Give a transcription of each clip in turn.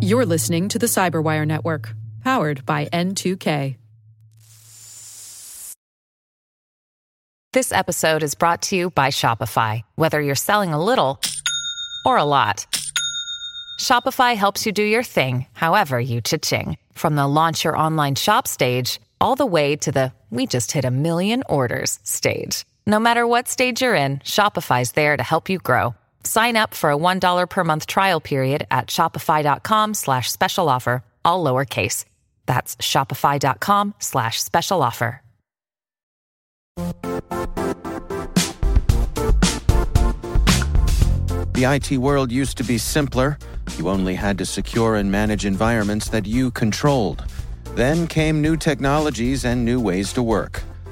You're listening to the Cyberwire Network, powered by N2K. This episode is brought to you by Shopify. Whether you're selling a little or a lot, Shopify helps you do your thing, however you cha-ching. From the launch your online shop stage, all the way to the we just hit a million orders stage. No matter what stage you're in, Shopify's there to help you grow. Sign up for a $1 per month trial period at shopify.com slash special offer, all lowercase. That's shopify.com slash special offer. The IT world used to be simpler. You only had to secure and manage environments that you controlled. Then came new technologies and new ways to work.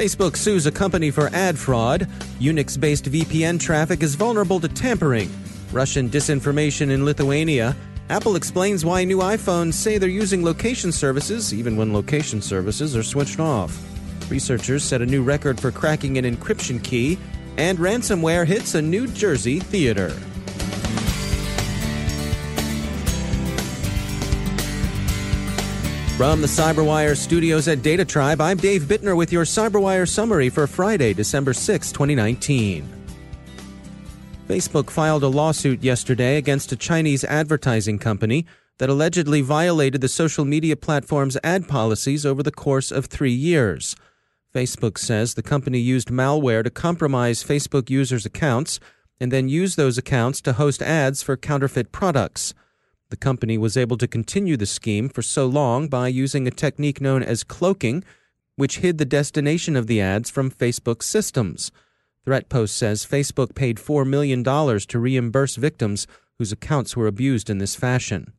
Facebook sues a company for ad fraud. Unix based VPN traffic is vulnerable to tampering. Russian disinformation in Lithuania. Apple explains why new iPhones say they're using location services even when location services are switched off. Researchers set a new record for cracking an encryption key. And ransomware hits a New Jersey theater. From the Cyberwire studios at Data Tribe, I'm Dave Bittner with your Cyberwire summary for Friday, December 6, 2019. Facebook filed a lawsuit yesterday against a Chinese advertising company that allegedly violated the social media platform's ad policies over the course of three years. Facebook says the company used malware to compromise Facebook users' accounts and then used those accounts to host ads for counterfeit products. The company was able to continue the scheme for so long by using a technique known as cloaking, which hid the destination of the ads from Facebook's systems. ThreatPost says Facebook paid $4 million to reimburse victims whose accounts were abused in this fashion.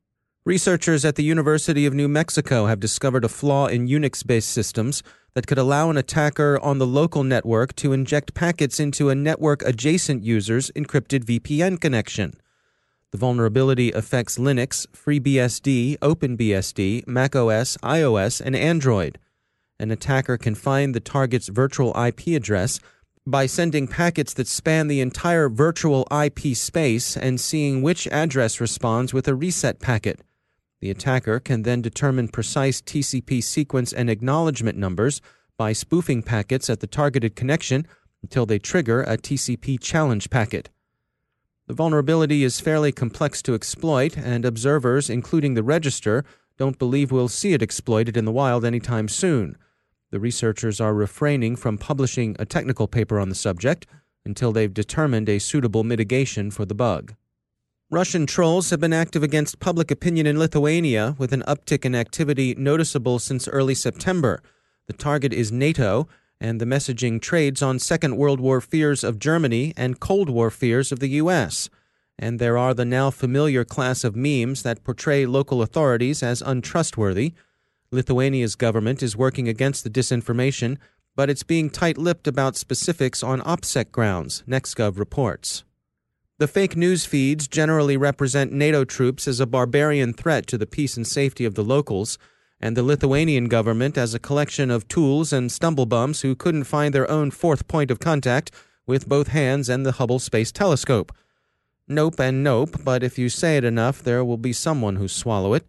Researchers at the University of New Mexico have discovered a flaw in Unix based systems that could allow an attacker on the local network to inject packets into a network adjacent user's encrypted VPN connection. The vulnerability affects Linux, FreeBSD, OpenBSD, macOS, iOS, and Android. An attacker can find the target's virtual IP address by sending packets that span the entire virtual IP space and seeing which address responds with a reset packet. The attacker can then determine precise TCP sequence and acknowledgement numbers by spoofing packets at the targeted connection until they trigger a TCP challenge packet. The vulnerability is fairly complex to exploit, and observers, including the Register, don't believe we'll see it exploited in the wild anytime soon. The researchers are refraining from publishing a technical paper on the subject until they've determined a suitable mitigation for the bug. Russian trolls have been active against public opinion in Lithuania, with an uptick in activity noticeable since early September. The target is NATO, and the messaging trades on Second World War fears of Germany and Cold War fears of the U.S. And there are the now familiar class of memes that portray local authorities as untrustworthy. Lithuania's government is working against the disinformation, but it's being tight lipped about specifics on OPSEC grounds, NextGov reports. The fake news feeds generally represent NATO troops as a barbarian threat to the peace and safety of the locals and the Lithuanian government as a collection of tools and stumblebums who couldn't find their own fourth point of contact with both hands and the Hubble Space Telescope. Nope and nope, but if you say it enough, there will be someone who swallow it.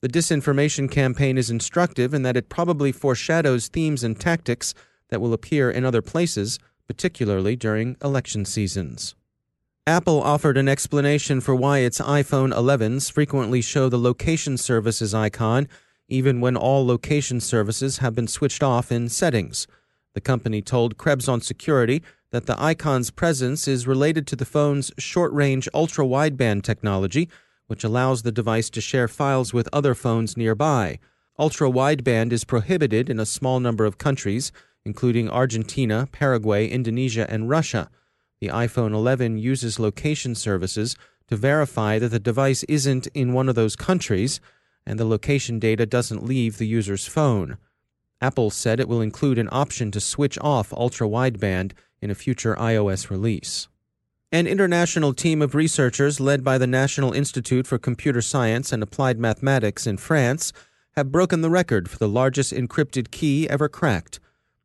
The disinformation campaign is instructive in that it probably foreshadows themes and tactics that will appear in other places, particularly during election seasons. Apple offered an explanation for why its iPhone 11s frequently show the location services icon even when all location services have been switched off in settings. The company told Krebs on Security that the icon's presence is related to the phone's short range ultra wideband technology, which allows the device to share files with other phones nearby. Ultra wideband is prohibited in a small number of countries, including Argentina, Paraguay, Indonesia, and Russia. The iPhone 11 uses location services to verify that the device isn't in one of those countries and the location data doesn't leave the user's phone. Apple said it will include an option to switch off ultra wideband in a future iOS release. An international team of researchers led by the National Institute for Computer Science and Applied Mathematics in France have broken the record for the largest encrypted key ever cracked.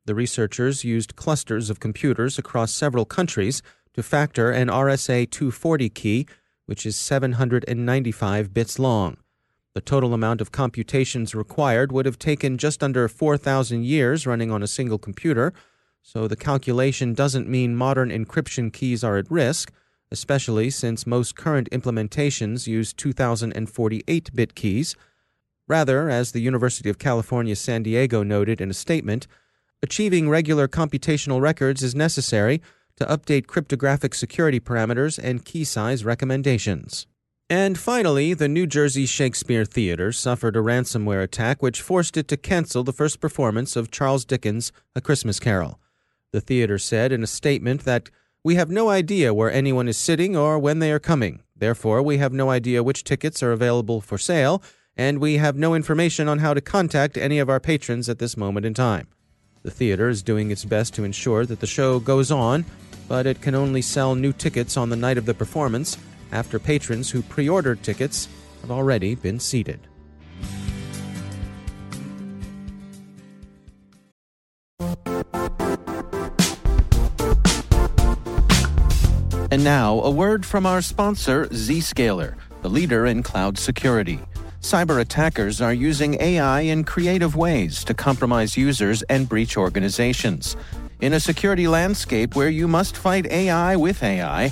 The researchers used clusters of computers across several countries to factor an RSA 240 key, which is 795 bits long. The total amount of computations required would have taken just under 4,000 years running on a single computer so the calculation doesn't mean modern encryption keys are at risk, especially since most current implementations use 2048 bit keys. Rather, as the University of California San Diego noted in a statement, achieving regular computational records is necessary to update cryptographic security parameters and key size recommendations. And finally, the New Jersey Shakespeare Theater suffered a ransomware attack which forced it to cancel the first performance of Charles Dickens' A Christmas Carol. The theater said in a statement that we have no idea where anyone is sitting or when they are coming. Therefore, we have no idea which tickets are available for sale, and we have no information on how to contact any of our patrons at this moment in time. The theater is doing its best to ensure that the show goes on, but it can only sell new tickets on the night of the performance after patrons who pre ordered tickets have already been seated. And now, a word from our sponsor, Zscaler, the leader in cloud security. Cyber attackers are using AI in creative ways to compromise users and breach organizations. In a security landscape where you must fight AI with AI,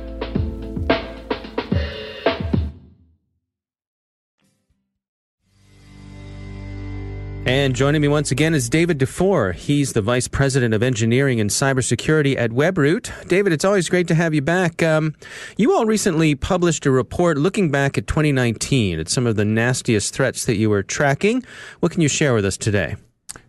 And joining me once again is David Dufour. He's the Vice President of Engineering and Cybersecurity at WebRoot. David, it's always great to have you back. Um, you all recently published a report looking back at 2019 at some of the nastiest threats that you were tracking. What can you share with us today?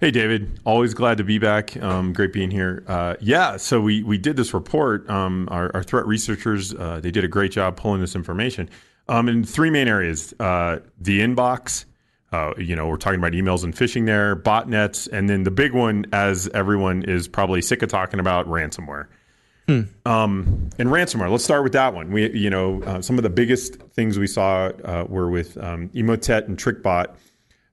Hey, David. Always glad to be back. Um, great being here. Uh, yeah, so we we did this report. Um, our, our, threat researchers uh, they did a great job pulling this information um, in three main areas: uh, the inbox. Uh, you know, we're talking about emails and phishing there, botnets, and then the big one, as everyone is probably sick of talking about, ransomware. Hmm. Um, and ransomware. Let's start with that one. We, you know, uh, some of the biggest things we saw uh, were with um, Emotet and TrickBot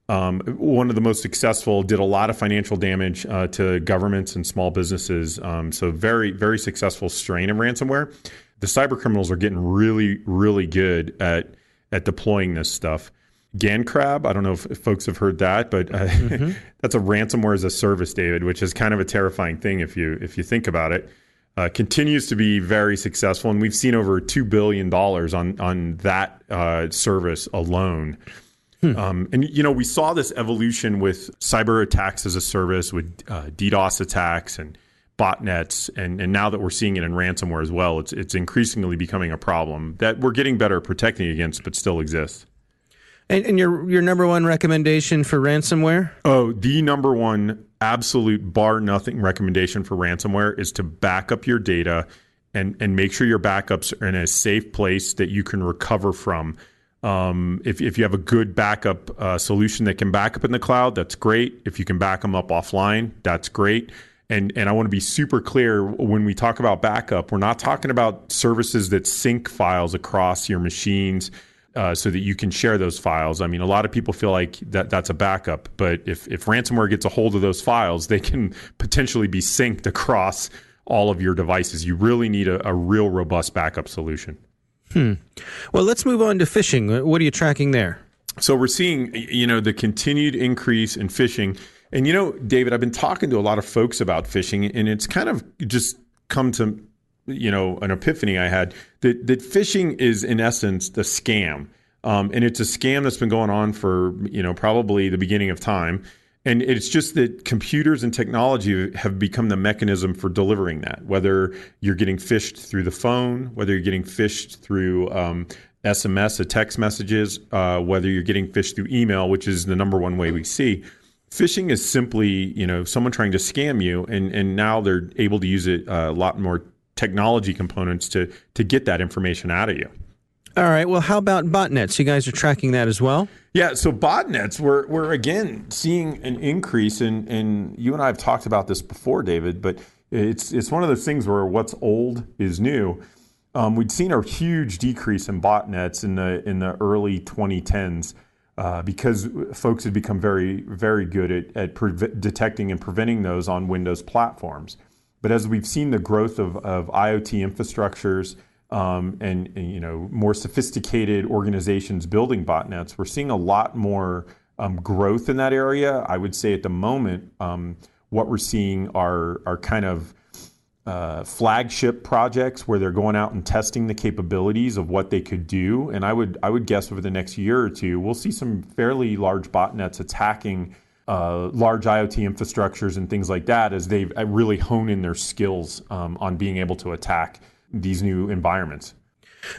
um, one of the most successful, did a lot of financial damage uh, to governments and small businesses. Um, so very, very successful strain of ransomware. The cyber criminals are getting really, really good at at deploying this stuff. GandCrab, I don't know if, if folks have heard that, but uh, mm-hmm. that's a ransomware as a service, David, which is kind of a terrifying thing if you if you think about it. Uh, continues to be very successful, and we've seen over two billion dollars on on that uh, service alone. Hmm. Um, and you know, we saw this evolution with cyber attacks as a service, with uh, DDoS attacks and botnets, and and now that we're seeing it in ransomware as well, it's it's increasingly becoming a problem that we're getting better at protecting against, but still exists. And, and your your number one recommendation for ransomware? Oh, the number one absolute bar nothing recommendation for ransomware is to back up your data and and make sure your backups are in a safe place that you can recover from Um, if, if you have a good backup uh, solution that can back up in the cloud, that's great. If you can back them up offline, that's great. And, and I want to be super clear when we talk about backup, we're not talking about services that sync files across your machines uh, so that you can share those files. I mean, a lot of people feel like that that's a backup, but if, if ransomware gets a hold of those files, they can potentially be synced across all of your devices. You really need a, a real robust backup solution. Hmm. Well, let's move on to phishing. What are you tracking there? So we're seeing, you know, the continued increase in phishing. And you know, David, I've been talking to a lot of folks about phishing, and it's kind of just come to, you know, an epiphany I had that that phishing is in essence the scam, um, and it's a scam that's been going on for you know probably the beginning of time. And it's just that computers and technology have become the mechanism for delivering that. Whether you're getting phished through the phone, whether you're getting phished through um, SMS, a text messages, uh, whether you're getting phished through email, which is the number one way we see. Phishing is simply, you know, someone trying to scam you, and and now they're able to use it uh, a lot more technology components to to get that information out of you. All right. Well, how about botnets? You guys are tracking that as well? Yeah. So botnets, we're we're again seeing an increase, and and you and I have talked about this before, David. But it's it's one of those things where what's old is new. Um, we'd seen a huge decrease in botnets in the in the early 2010s uh, because folks had become very very good at at pre- detecting and preventing those on Windows platforms. But as we've seen the growth of, of IoT infrastructures, um, and, and, you know more sophisticated organizations building botnets, we're seeing a lot more um, growth in that area. I would say at the moment, um, what we're seeing are are kind of uh, flagship projects where they're going out and testing the capabilities of what they could do. And I would I would guess over the next year or two, we'll see some fairly large botnets attacking. Uh, large IoT infrastructures and things like that as they uh, really hone in their skills um, on being able to attack these new environments.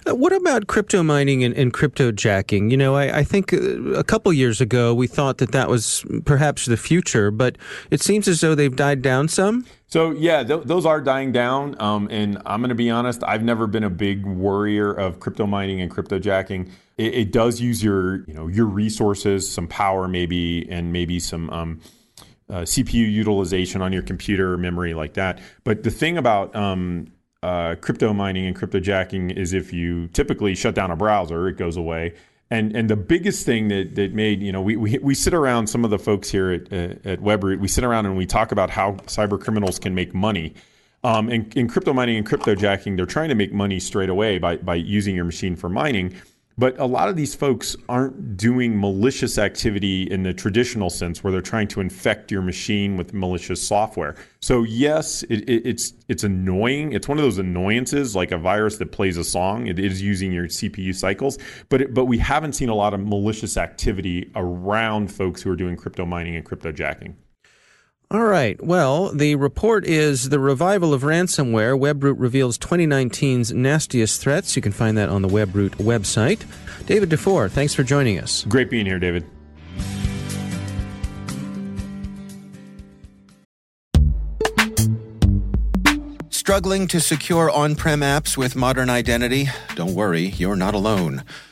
Uh, what about crypto mining and, and crypto jacking? You know, I, I, think uh, a couple years ago we thought that that was perhaps the future, but it seems as though they've died down some. So yeah, th- those are dying down. Um, and I'm going to be honest, I've never been a big worrier of crypto mining and crypto jacking. It, it does use your, you know, your resources, some power maybe, and maybe some. Um, uh, CPU utilization on your computer memory like that. But the thing about um, uh, crypto mining and crypto jacking is if you typically shut down a browser, it goes away. And and the biggest thing that that made you know we we, we sit around some of the folks here at at Webroot we sit around and we talk about how cyber criminals can make money. Um, and in crypto mining and crypto jacking, they're trying to make money straight away by by using your machine for mining. But a lot of these folks aren't doing malicious activity in the traditional sense, where they're trying to infect your machine with malicious software. So yes, it, it, it's it's annoying. It's one of those annoyances, like a virus that plays a song. It is using your CPU cycles, but it, but we haven't seen a lot of malicious activity around folks who are doing crypto mining and crypto jacking. All right. Well, the report is the revival of ransomware. Webroot reveals 2019's nastiest threats. You can find that on the Webroot website. David Dufour, thanks for joining us. Great being here, David. Struggling to secure on prem apps with modern identity? Don't worry, you're not alone.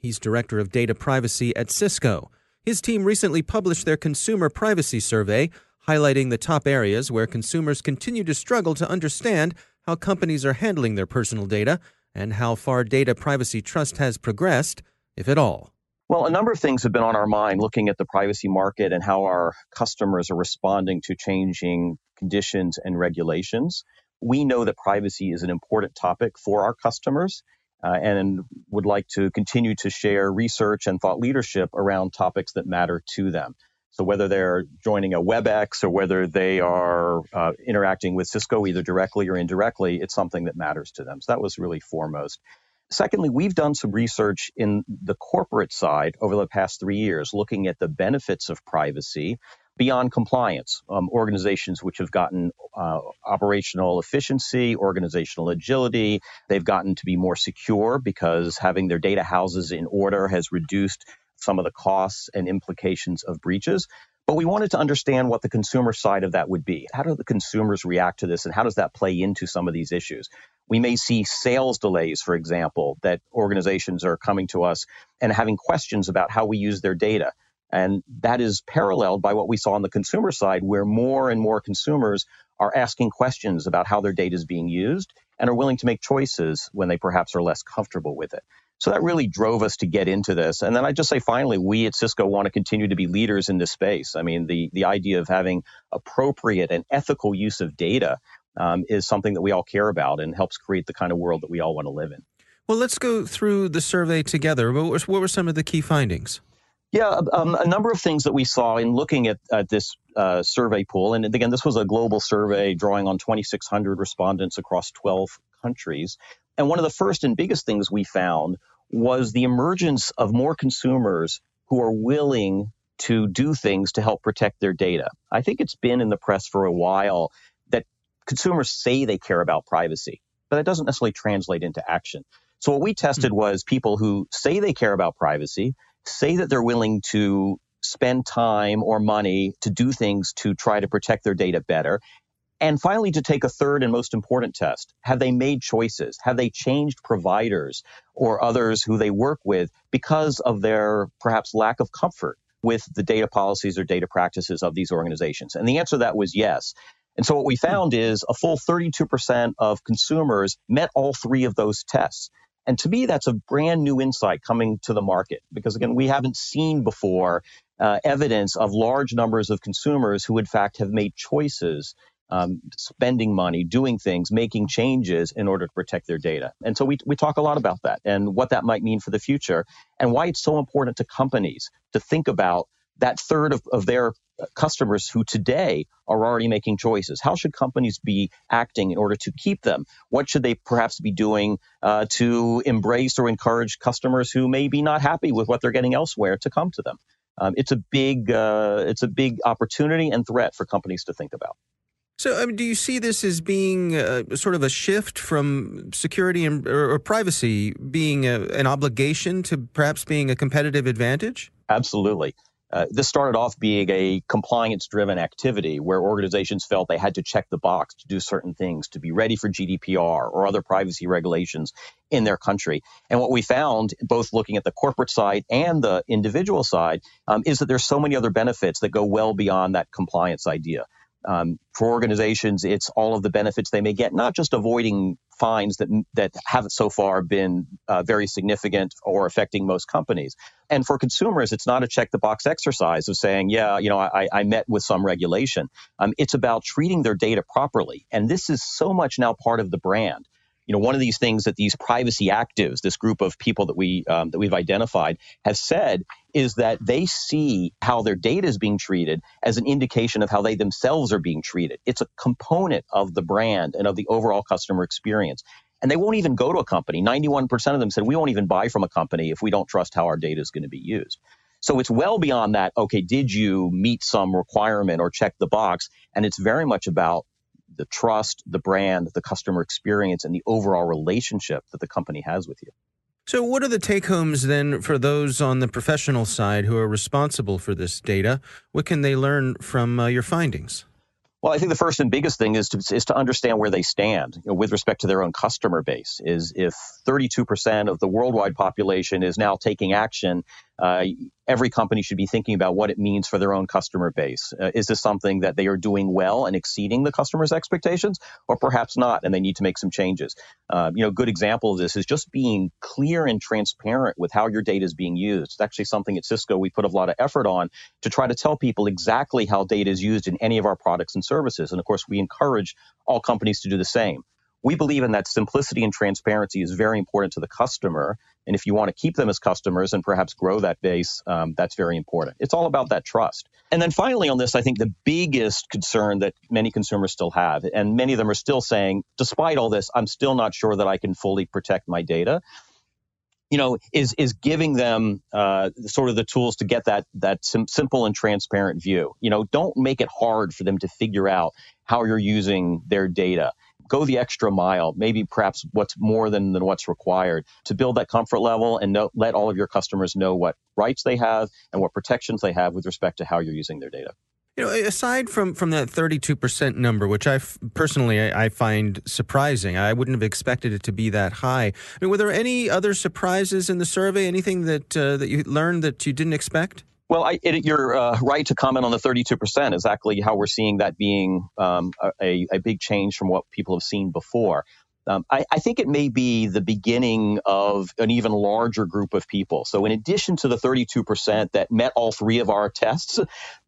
He's Director of Data Privacy at Cisco. His team recently published their Consumer Privacy Survey, highlighting the top areas where consumers continue to struggle to understand how companies are handling their personal data and how far data privacy trust has progressed, if at all. Well, a number of things have been on our mind looking at the privacy market and how our customers are responding to changing conditions and regulations. We know that privacy is an important topic for our customers uh, and would like to continue to share research and thought leadership around topics that matter to them. So whether they're joining a WebEx or whether they are uh, interacting with Cisco either directly or indirectly, it's something that matters to them. So that was really foremost. Secondly, we've done some research in the corporate side over the past three years, looking at the benefits of privacy beyond compliance. Um, organizations which have gotten uh, operational efficiency, organizational agility, they've gotten to be more secure because having their data houses in order has reduced some of the costs and implications of breaches. But we wanted to understand what the consumer side of that would be. How do the consumers react to this, and how does that play into some of these issues? We may see sales delays, for example, that organizations are coming to us and having questions about how we use their data. And that is paralleled by what we saw on the consumer side, where more and more consumers are asking questions about how their data is being used and are willing to make choices when they perhaps are less comfortable with it. So that really drove us to get into this. And then I just say finally, we at Cisco want to continue to be leaders in this space. I mean, the, the idea of having appropriate and ethical use of data um, is something that we all care about and helps create the kind of world that we all want to live in. Well, let's go through the survey together. What were some of the key findings? Yeah, um, a number of things that we saw in looking at, at this uh, survey pool. And again, this was a global survey drawing on 2,600 respondents across 12 countries. And one of the first and biggest things we found was the emergence of more consumers who are willing to do things to help protect their data. I think it's been in the press for a while that consumers say they care about privacy, but that doesn't necessarily translate into action. So what we tested hmm. was people who say they care about privacy, say that they're willing to spend time or money to do things to try to protect their data better. And finally, to take a third and most important test have they made choices? Have they changed providers or others who they work with because of their perhaps lack of comfort with the data policies or data practices of these organizations? And the answer to that was yes. And so what we found is a full 32% of consumers met all three of those tests. And to me, that's a brand new insight coming to the market because, again, we haven't seen before uh, evidence of large numbers of consumers who, in fact, have made choices, um, spending money, doing things, making changes in order to protect their data. And so we, we talk a lot about that and what that might mean for the future and why it's so important to companies to think about that third of, of their customers who today are already making choices. How should companies be acting in order to keep them? What should they perhaps be doing uh, to embrace or encourage customers who may be not happy with what they're getting elsewhere to come to them? Um, it's a big uh, it's a big opportunity and threat for companies to think about. So, I mean, do you see this as being uh, sort of a shift from security and, or, or privacy being a, an obligation to perhaps being a competitive advantage? Absolutely. Uh, this started off being a compliance driven activity where organizations felt they had to check the box to do certain things to be ready for GDPR or other privacy regulations in their country. And what we found, both looking at the corporate side and the individual side, um, is that there's so many other benefits that go well beyond that compliance idea. Um, for organizations, it's all of the benefits they may get, not just avoiding fines that that haven't so far been uh, very significant or affecting most companies. And for consumers, it's not a check the box exercise of saying, yeah, you know, I, I met with some regulation. Um, it's about treating their data properly, and this is so much now part of the brand you know, one of these things that these privacy actives, this group of people that we um, that we've identified, have said is that they see how their data is being treated as an indication of how they themselves are being treated. It's a component of the brand and of the overall customer experience. And they won't even go to a company. 91% of them said, we won't even buy from a company if we don't trust how our data is going to be used. So it's well beyond that. Okay, did you meet some requirement or check the box? And it's very much about the trust, the brand, the customer experience, and the overall relationship that the company has with you. So, what are the take homes then for those on the professional side who are responsible for this data? What can they learn from uh, your findings? Well, I think the first and biggest thing is to, is to understand where they stand you know, with respect to their own customer base. Is if 32% of the worldwide population is now taking action uh, every company should be thinking about what it means for their own customer base. Uh, is this something that they are doing well and exceeding the customer's expectations, or perhaps not, and they need to make some changes? Uh, you know, a good example of this is just being clear and transparent with how your data is being used. It's actually something at Cisco we put a lot of effort on to try to tell people exactly how data is used in any of our products and services. And of course, we encourage all companies to do the same we believe in that simplicity and transparency is very important to the customer. And if you want to keep them as customers and perhaps grow that base, um, that's very important. It's all about that trust. And then finally, on this, I think the biggest concern that many consumers still have, and many of them are still saying, despite all this, I'm still not sure that I can fully protect my data. You know, is is giving them uh, sort of the tools to get that that sim- simple and transparent view. You know, don't make it hard for them to figure out how you're using their data go the extra mile, maybe perhaps what's more than, than what's required to build that comfort level and know, let all of your customers know what rights they have and what protections they have with respect to how you're using their data. You know, aside from from that 32% number, which I personally I, I, find surprising, I wouldn't have expected it to be that high. I mean, were there any other surprises in the survey? Anything that uh, that you learned that you didn't expect? Well, I, it, you're uh, right to comment on the 32%, exactly how we're seeing that being um, a, a, big change from what people have seen before. Um, I, I, think it may be the beginning of an even larger group of people. So, in addition to the 32% that met all three of our tests,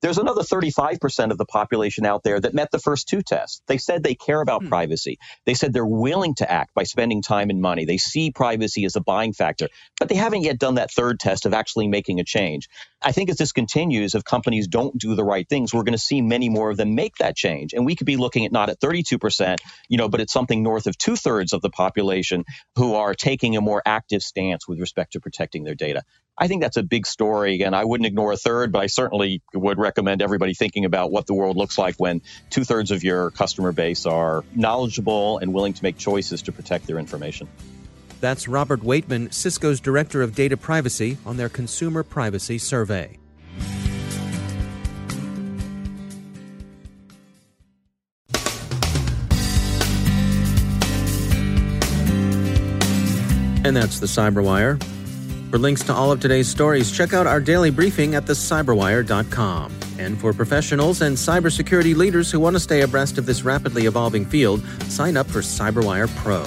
there's another 35% of the population out there that met the first two tests. They said they care about hmm. privacy. They said they're willing to act by spending time and money. They see privacy as a buying factor, but they haven't yet done that third test of actually making a change. I think as this continues, if companies don't do the right things, we're going to see many more of them make that change. And we could be looking at not at 32%, you know, but at something north of two thirds of the population who are taking a more active stance with respect to protecting their data. I think that's a big story. And I wouldn't ignore a third, but I certainly would recommend everybody thinking about what the world looks like when two thirds of your customer base are knowledgeable and willing to make choices to protect their information. That's Robert Waitman, Cisco's Director of Data Privacy, on their Consumer Privacy Survey. And that's the Cyberwire. For links to all of today's stories, check out our daily briefing at thecyberwire.com. And for professionals and cybersecurity leaders who want to stay abreast of this rapidly evolving field, sign up for Cyberwire Pro.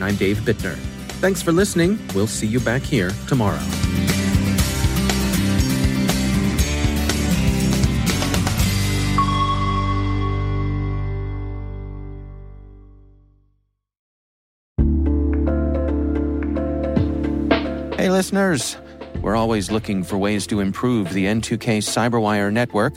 and I'm Dave Bittner. Thanks for listening. We'll see you back here tomorrow. Hey, listeners. We're always looking for ways to improve the N2K Cyberwire network